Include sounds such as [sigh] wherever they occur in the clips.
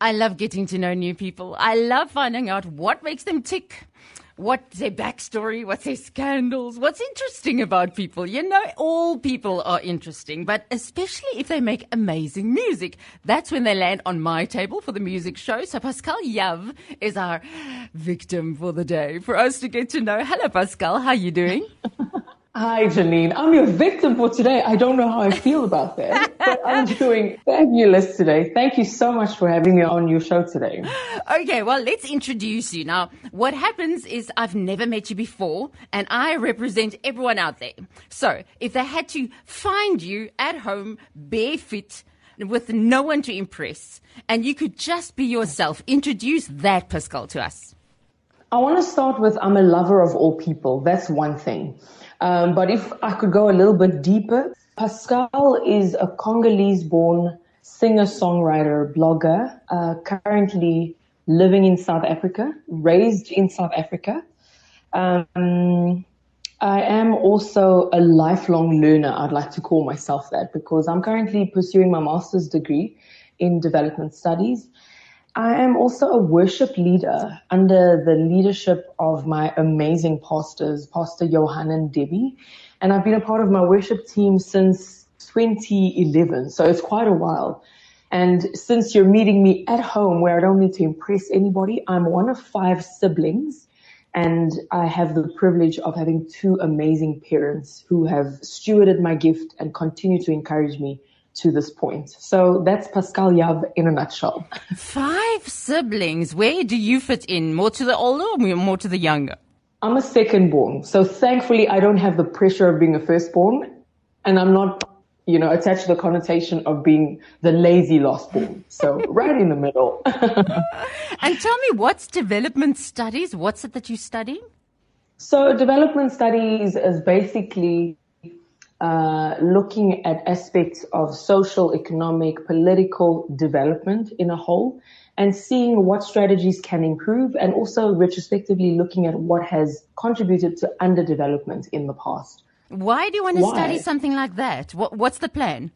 I love getting to know new people. I love finding out what makes them tick. What's their backstory? What's their scandals? What's interesting about people? You know, all people are interesting, but especially if they make amazing music. That's when they land on my table for the music show. So Pascale Yav is our victim for the day for us to get to know. Hello, Pascale. How are you doing? [laughs] Hi, Janine. I'm your victim for today. I don't know how I feel about that, but I'm [laughs] doing fabulous today. Thank you so much for having me on your show today. Okay, well, let's introduce you. Now, what happens is I've never met you before, and I represent everyone out there. So, if they had to find you at home, barefoot, with no one to impress, and you could just be yourself, introduce that, Pascale, to us. I want to start with I'm a lover of all people. That's one thing. Um, but if I could go a little bit deeper, Pascale is a Congolese born singer songwriter, blogger, uh, currently living in South Africa, raised in South Africa. Um, I am also a lifelong learner. I'd like to call myself that because I'm currently pursuing my master's degree in development studies. I am also a worship leader under the leadership of my amazing pastors, Pastor Johan and Debbie. And I've been a part of my worship team since 2011. So it's quite a while. And since you're meeting me at home where I don't need to impress anybody, I'm one of five siblings. And I have the privilege of having two amazing parents who have stewarded my gift and continue to encourage me to this point. So that's Pascale Yav in a nutshell. Five siblings. Where do you fit in? More to the older or more to the younger? I'm a second born. So thankfully I don't have the pressure of being a firstborn and I'm not, you know, attached to the connotation of being the lazy last born. So [laughs] right in the middle. [laughs] and tell me what's development studies? What's it that you study? So development studies is basically uh, looking at aspects of social, economic, political development in a whole and seeing what strategies can improve and also retrospectively looking at what has contributed to underdevelopment in the past. Why do you want to Why? study something like that? What, what's the plan?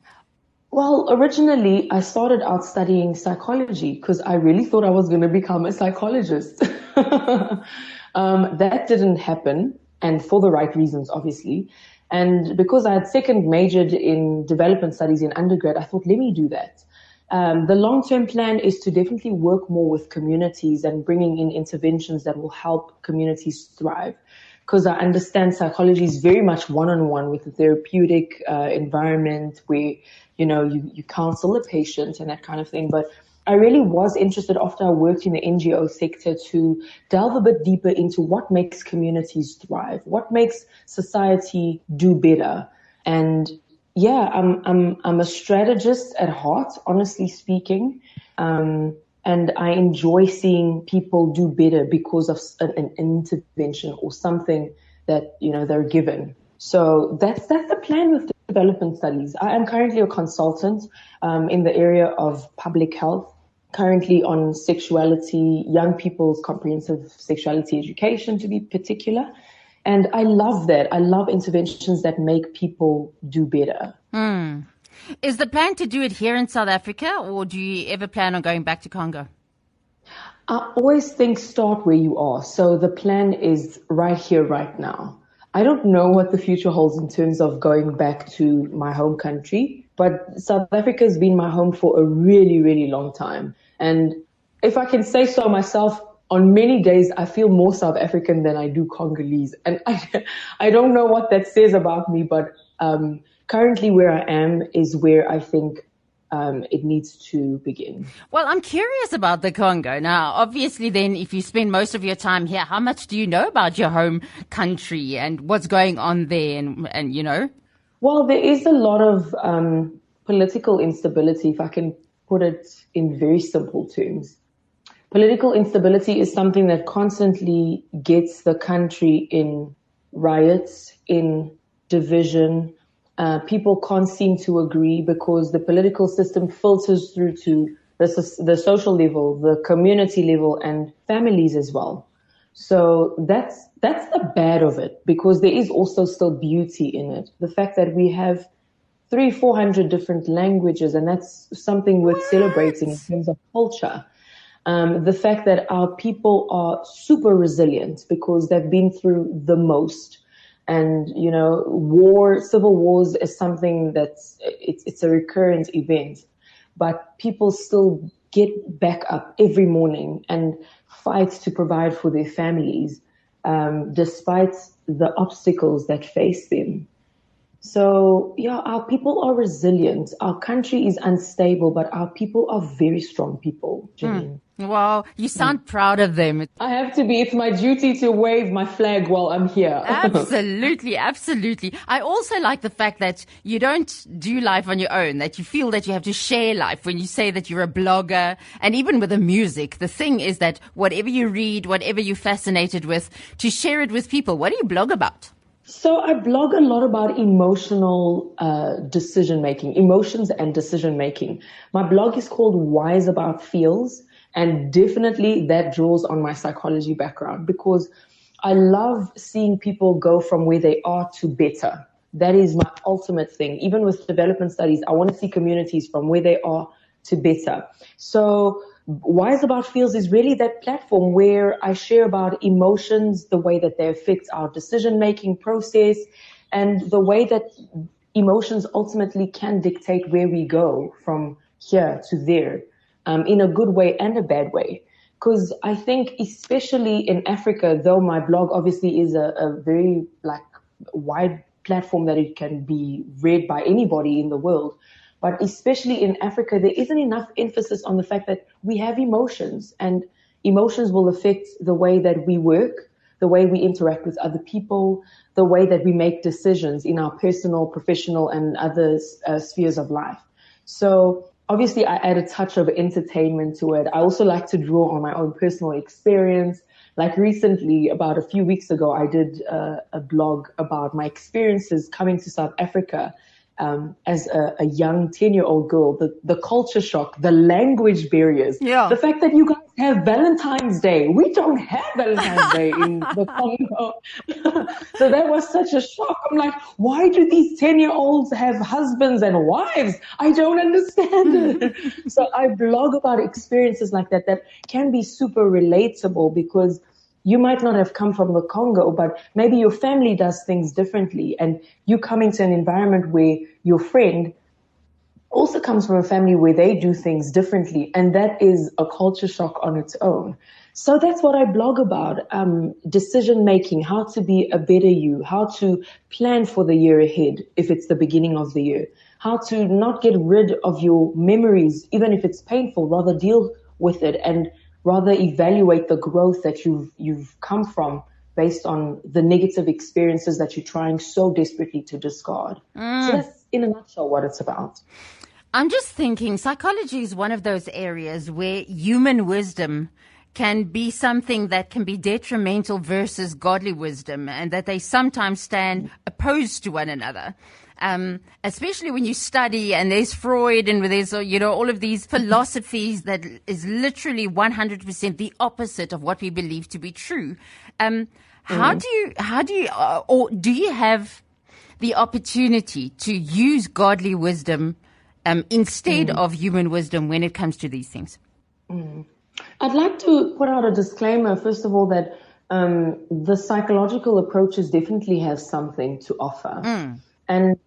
Well, originally I started out studying psychology because I really thought I was going to become a psychologist. [laughs] um, that didn't happen and for the right reasons, obviously. And because I had second majored in development studies in undergrad, I thought, let me do that. Um, the long-term plan is to definitely work more with communities and bringing in interventions that will help communities thrive. Because I understand psychology is very much one-on-one with the therapeutic uh, environment where, you know, you, you counsel a patient and that kind of thing. But I really was interested after I worked in the NGO sector to delve a bit deeper into what makes communities thrive, what makes society do better. And yeah, I'm, I'm, I'm a strategist at heart, honestly speaking. Um, and I enjoy seeing people do better because of an, an intervention or something that, you know, they're given. So that's, that's the plan with development studies. I am currently a consultant um, in the area of public health currently on sexuality, young people's comprehensive sexuality education to be particular. And I love that. I love interventions that make people do better. Mm. Is the plan to do it here in South Africa or do you ever plan on going back to Congo? I always think start where you are. So the plan is right here, right now. I don't know what the future holds in terms of going back to my home country, but South Africa has been my home for a really, really long time. And if I can say so myself, on many days I feel more South African than I do Congolese. And [laughs] I, I don't know what that says about me, but um, currently where I am is where I think um, it needs to begin. Well, I'm curious about the Congo. Now, obviously, then, if you spend most of your time here, how much do you know about your home country and what's going on there? And, and you know? Well, there is a lot of um, political instability, if I can put it in very simple terms. Political instability is something that constantly gets the country in riots, in division. Uh, people can't seem to agree because the political system filters through to the, the social level, the community level, and families as well. So that's that's the bad of it because there is also still beauty in it. The fact that we have three, four hundred different languages, and that's something worth celebrating in terms of culture. Um, the fact that our people are super resilient because they've been through the most. And, you know, war, civil wars is something that's, it's, it's a recurrent event, but people still get back up every morning and fight to provide for their families, um, despite the obstacles that face them. So yeah, our people are resilient. Our country is unstable, but our people are very strong people. Mm. Wow, you sound mm. proud of them. I have to be. It's my duty to wave my flag while I'm here. [laughs] absolutely, absolutely. I also like the fact that you don't do life on your own, that you feel that you have to share life when you say that you're a blogger. And even with the music, the thing is that whatever you read, whatever you're fascinated with, to share it with people. What do you blog about? So I blog a lot about emotional uh, decision making, emotions and decision making. My blog is called Wise About Feels, and definitely that draws on my psychology background because I love seeing people go from where they are to better. That is my ultimate thing. Even with development studies, I want to see communities from where they are to better. So Wise About Feels is really that platform where I share about emotions, the way that they affect our decision making process, and the way that emotions ultimately can dictate where we go from here to there, um, in a good way and a bad way. Because I think, especially in Africa, though my blog obviously is a, a very like wide platform that it can be read by anybody in the world, but especially in Africa, there isn't enough emphasis on the fact that we have emotions and emotions will affect the way that we work, the way we interact with other people, the way that we make decisions in our personal, professional, and other uh, spheres of life. So obviously I add a touch of entertainment to it. I also like to draw on my own personal experience. Like recently, about a few weeks ago, I did uh, a blog about my experiences coming to South Africa um, as a, a young 10 year old girl, the, the culture shock, the language barriers, yeah. the fact that you guys have Valentine's Day. We don't have Valentine's Day in [laughs] the Congo. [laughs] so that was such a shock. I'm like, why do these 10 year olds have husbands and wives? I don't understand it. [laughs] so I blog about experiences like that that can be super relatable because you might not have come from the Congo, but maybe your family does things differently and you come into an environment where your friend also comes from a family where they do things differently. And that is a culture shock on its own. So that's what I blog about. Um, decision making, how to be a better you, how to plan for the year ahead if it's the beginning of the year, how to not get rid of your memories, even if it's painful, rather deal with it and rather evaluate the growth that you've you've come from based on the negative experiences that you're trying so desperately to discard. Mm. So that's in a nutshell what it's about. I'm just thinking psychology is one of those areas where human wisdom can be something that can be detrimental versus godly wisdom and that they sometimes stand opposed to one another um, especially when you study and there's Freud and there's, you know, all of these philosophies that is literally 100% the opposite of what we believe to be true. Um, how mm. do you, how do you, uh, or do you have the opportunity to use godly wisdom um, instead mm. of human wisdom when it comes to these things? Mm. I'd like to put out a disclaimer, first of all, that um, the psychological approaches definitely have something to offer. Mm. And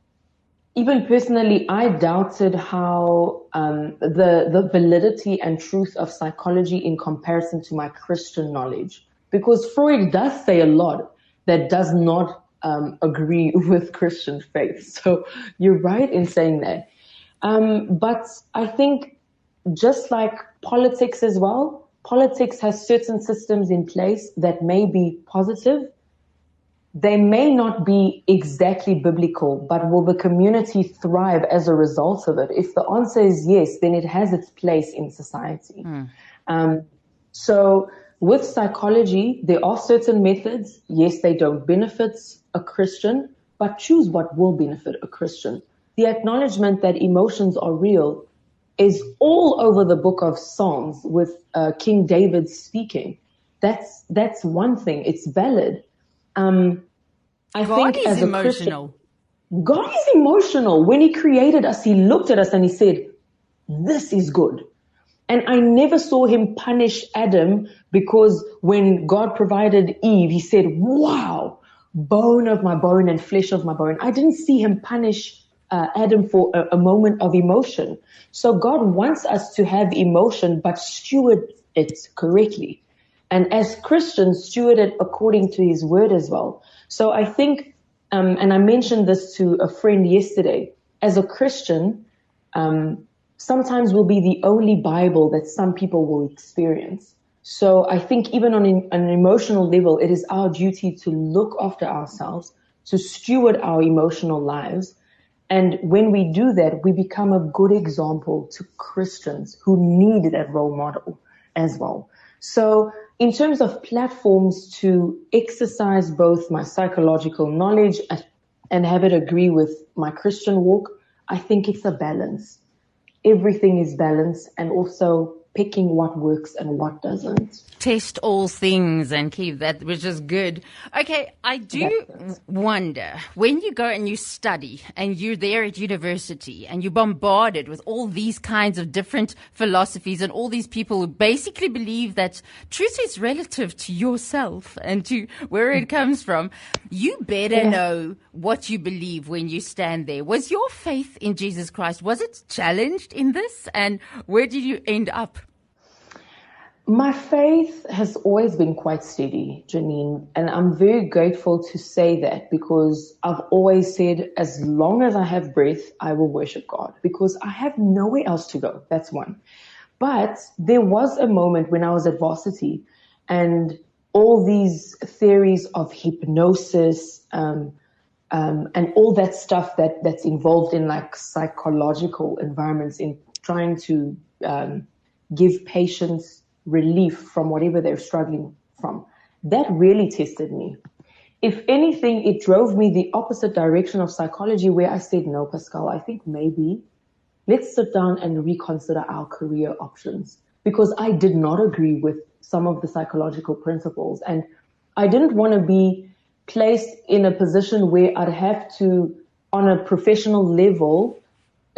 even personally, I doubted how um, the the validity and truth of psychology in comparison to my Christian knowledge, because Freud does say a lot that does not um, agree [laughs] with Christian faith. So you're right in saying that. Um, but I think just like politics as well, politics has certain systems in place that may be positive they may not be exactly biblical, but will the community thrive as a result of it? If the answer is yes, then it has its place in society. Mm. Um, so with psychology, there are certain methods. Yes, they don't benefit a Christian, but choose what will benefit a Christian. The acknowledgement that emotions are real is all over the book of Psalms with uh, King David speaking. That's, that's one thing. It's valid. Um, I God think is emotional. God is emotional. When He created us, He looked at us and He said, "This is good." And I never saw him punish Adam because when God provided Eve, he said, wow, bone of my bone and flesh of my bone. I didn't see him punish uh, Adam for a, a moment of emotion. So God wants us to have emotion, but steward it correctly. And as Christians, steward it according to his word as well. So I think, um, and I mentioned this to a friend yesterday, as a Christian, um, sometimes will be the only Bible that some people will experience. So I think even on an emotional level, it is our duty to look after ourselves, to steward our emotional lives. And when we do that, we become a good example to Christians who need that role model as well. So in terms of platforms to exercise both my psychological knowledge and have it agree with my Christian walk, I think it's a balance everything is balanced and also picking what works and what doesn't. Test all things and keep that, which is good. Okay, I do wonder when you go and you study and you're there at university and you're bombarded with all these kinds of different philosophies and all these people who basically believe that truth is relative to yourself and to where it [laughs] comes from. You better yeah. know what you believe when you stand there. Was your faith in Jesus Christ, was it challenged in this? And where did you end up? My faith has always been quite steady, Janine, and I'm very grateful to say that because I've always said, as long as I have breath, I will worship God because I have nowhere else to go. That's one. But there was a moment when I was at varsity and all these theories of hypnosis, um, um, and all that stuff that that's involved in like psychological environments in trying to um, give patients relief from whatever they're struggling from. That really tested me. If anything, it drove me the opposite direction of psychology where I said, no, Pascale, I think maybe let's sit down and reconsider our career options because I did not agree with some of the psychological principles and I didn't want to be placed in a position where I'd have to, on a professional level,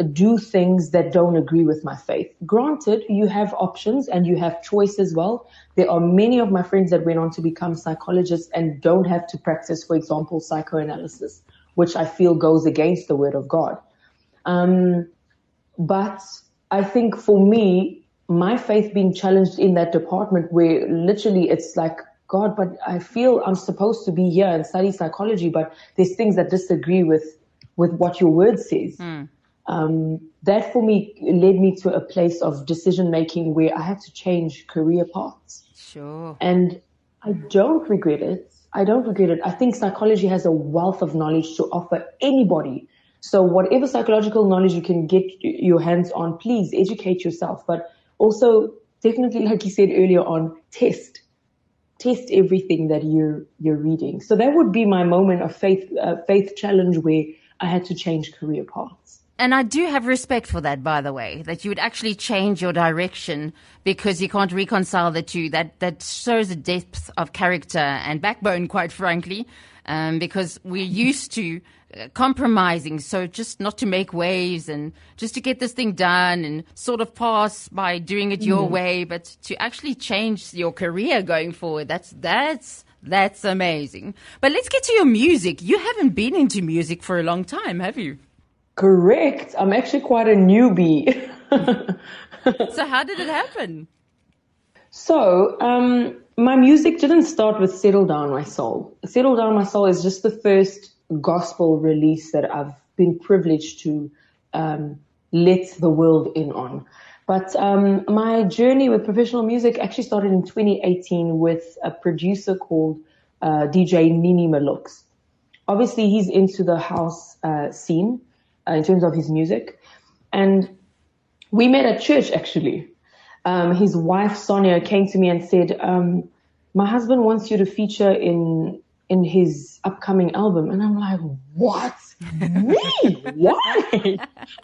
do things that don't agree with my faith. Granted, you have options and you have choice as well. There are many of my friends that went on to become psychologists and don't have to practice, for example, psychoanalysis, which I feel goes against the word of God. Um, but I think for me, my faith being challenged in that department where literally it's like, God, but I feel I'm supposed to be here and study psychology, but there's things that disagree with, with what your word says. Mm um, that for me led me to a place of decision making where I had to change career paths. Sure. And I don't regret it. I don't regret it. I think psychology has a wealth of knowledge to offer anybody. So whatever psychological knowledge you can get your hands on, please educate yourself. But also definitely, like you said earlier on, test, test everything that you're, you're reading. So that would be my moment of faith, uh, faith challenge where I had to change career paths. And I do have respect for that, by the way, that you would actually change your direction because you can't reconcile the two. That, that shows a depth of character and backbone, quite frankly, um, because we're [laughs] used to uh, compromising. So just not to make waves and just to get this thing done and sort of pass by doing it your mm. way, but to actually change your career going forward. That's, that's, that's amazing. But let's get to your music. You haven't been into music for a long time, have you? Correct. I'm actually quite a newbie. [laughs] so how did it happen? So, um, my music didn't start with Settle Down My Soul. Settle Down My Soul is just the first gospel release that I've been privileged to um, let the world in on. But um, my journey with professional music actually started in 2018 with a producer called uh, DJ Nini Malux. Obviously, he's into the house uh, scene in terms of his music. And we met at church actually. Um, his wife Sonia came to me and said, um, "My husband wants you to feature in in his upcoming album." And I'm like, "What? me? [laughs] Why?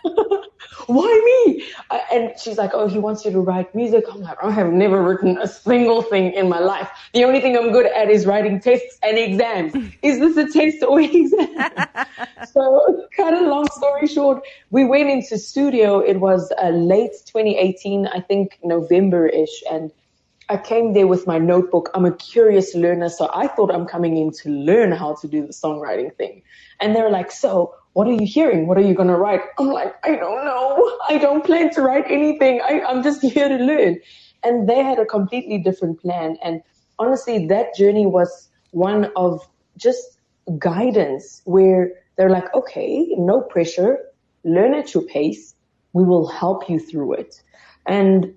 [laughs] why me? And she's like, oh, he wants you to write music. I'm like, I have never written a single thing in my life. The only thing I'm good at is writing tests and exams. [laughs] Is this a test or an [laughs] exam? [laughs] so, kind of long story short, we went into studio. It was uh, late 2018, I think November-ish, and I came there with my notebook. I'm a curious learner, so I thought I'm coming in to learn how to do the songwriting thing. And they're like, so what are you hearing? What are you going to write? I'm like, I don't know. [laughs] I don't plan to write anything. I, I'm just [laughs] here to learn. And they had a completely different plan. And honestly, that journey was one of just guidance where they're like, okay, no pressure, learn at your pace. We will help you through it. And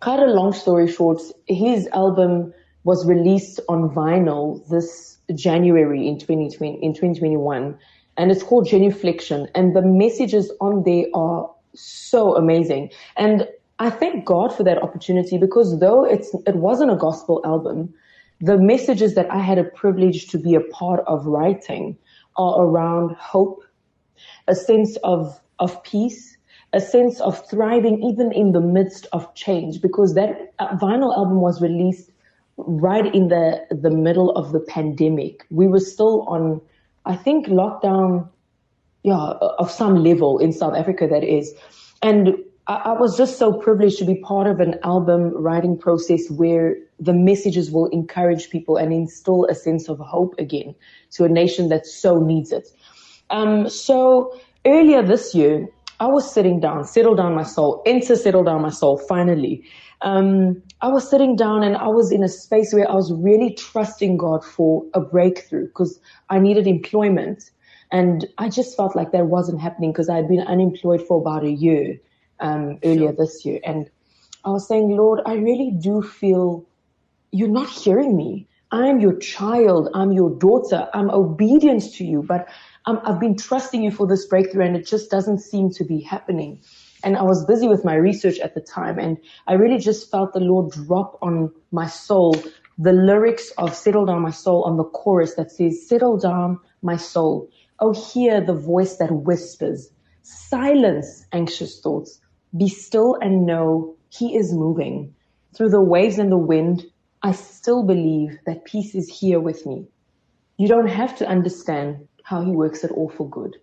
cut a long story short, his album was released on vinyl this January in 2020, in 2021, and it's called Genuflection. And the messages on there are so amazing. And I thank God for that opportunity because though it's, it wasn't a gospel album, the messages that I had a privilege to be a part of writing are around hope, a sense of, of peace, a sense of thriving even in the midst of change because that uh, vinyl album was released right in the the middle of the pandemic. We were still on, I think, lockdown, yeah, of some level in South Africa. That is, and I, I was just so privileged to be part of an album writing process where the messages will encourage people and instill a sense of hope again to a nation that so needs it. Um, so earlier this year, I was sitting down, settle down my soul, enter settle down my soul finally um, I was sitting down and I was in a space where I was really trusting God for a breakthrough because I needed employment. And I just felt like that wasn't happening because I had been unemployed for about a year um, earlier this year. And I was saying, Lord, I really do feel you're not hearing me. I'm your child. I'm your daughter. I'm obedient to you, but I've been trusting you for this breakthrough and it just doesn't seem to be happening. And I was busy with my research at the time. And I really just felt the Lord drop on my soul the lyrics of Settle Down My Soul on the chorus that says, Settle down my soul. Oh, hear the voice that whispers. Silence anxious thoughts. Be still and know he is moving. Through the waves and the wind, I still believe that peace is here with me. You don't have to understand how he works it all for good.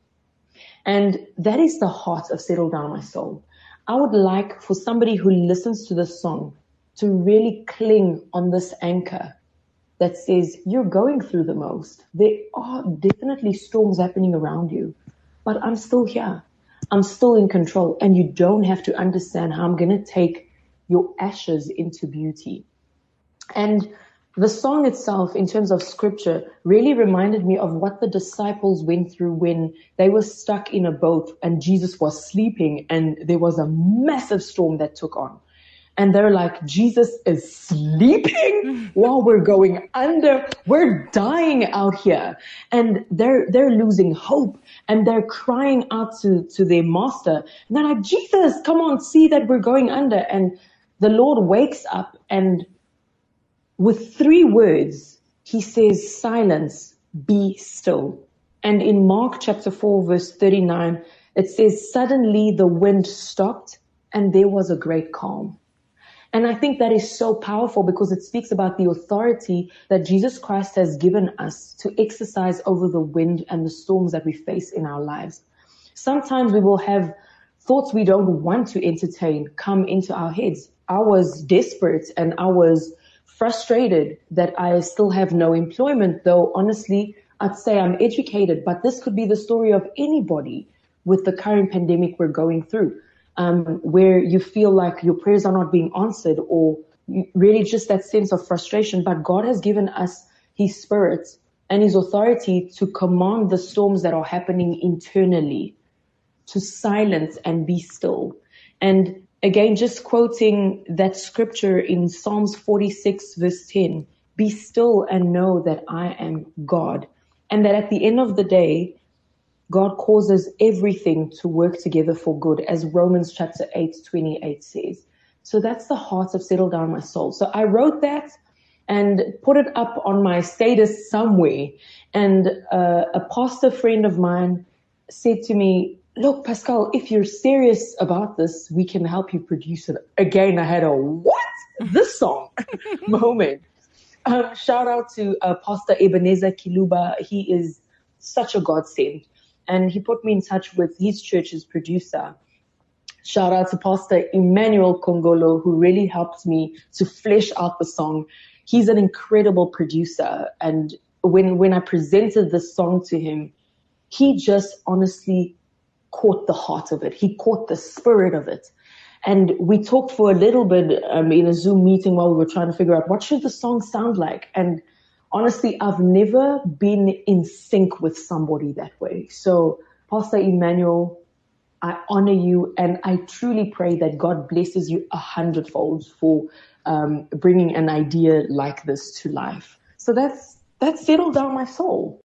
And that is the heart of Settle Down My Soul. I would like for somebody who listens to this song to really cling on this anchor that says you're going through the most. There are definitely storms happening around you, but I'm still here. I'm still in control and you don't have to understand how I'm going to take your ashes into beauty. And the song itself, in terms of scripture, really reminded me of what the disciples went through when they were stuck in a boat and Jesus was sleeping and there was a massive storm that took on. And they're like, Jesus is sleeping [laughs] while we're going under. We're dying out here. And they're, they're losing hope and they're crying out to, to their master. And they're like, Jesus, come on, see that we're going under. And the Lord wakes up and with three words, he says, silence, be still. And in Mark chapter 4, verse 39, it says, suddenly the wind stopped and there was a great calm. And I think that is so powerful because it speaks about the authority that Jesus Christ has given us to exercise over the wind and the storms that we face in our lives. Sometimes we will have thoughts we don't want to entertain come into our heads. I was desperate and I was frustrated that I still have no employment, though honestly, I'd say I'm educated, but this could be the story of anybody with the current pandemic we're going through, um, where you feel like your prayers are not being answered or really just that sense of frustration. But God has given us his spirit and his authority to command the storms that are happening internally to silence and be still. And again, just quoting that scripture in Psalms 46 verse 10, be still and know that I am God. And that at the end of the day, God causes everything to work together for good, as Romans chapter 8, 28 says. So that's the heart of settle down my soul. So I wrote that and put it up on my status somewhere. And uh, a pastor friend of mine said to me, look, Pascale, if you're serious about this, we can help you produce it. Again, I had a what? This song [laughs] moment. Um, shout out to uh, Pastor Ebenezer Kiluba. He is such a godsend. And he put me in touch with his church's producer. Shout out to Pastor Emmanuel Kongolo, who really helped me to flesh out the song. He's an incredible producer. And when, when I presented the song to him, he just honestly caught the heart of it. He caught the spirit of it. And we talked for a little bit um, in a Zoom meeting while we were trying to figure out what should the song sound like. And honestly, I've never been in sync with somebody that way. So, Pastor Emmanuel, I honor you and I truly pray that God blesses you a hundredfold for um, bringing an idea like this to life. So that's that's settled down my soul.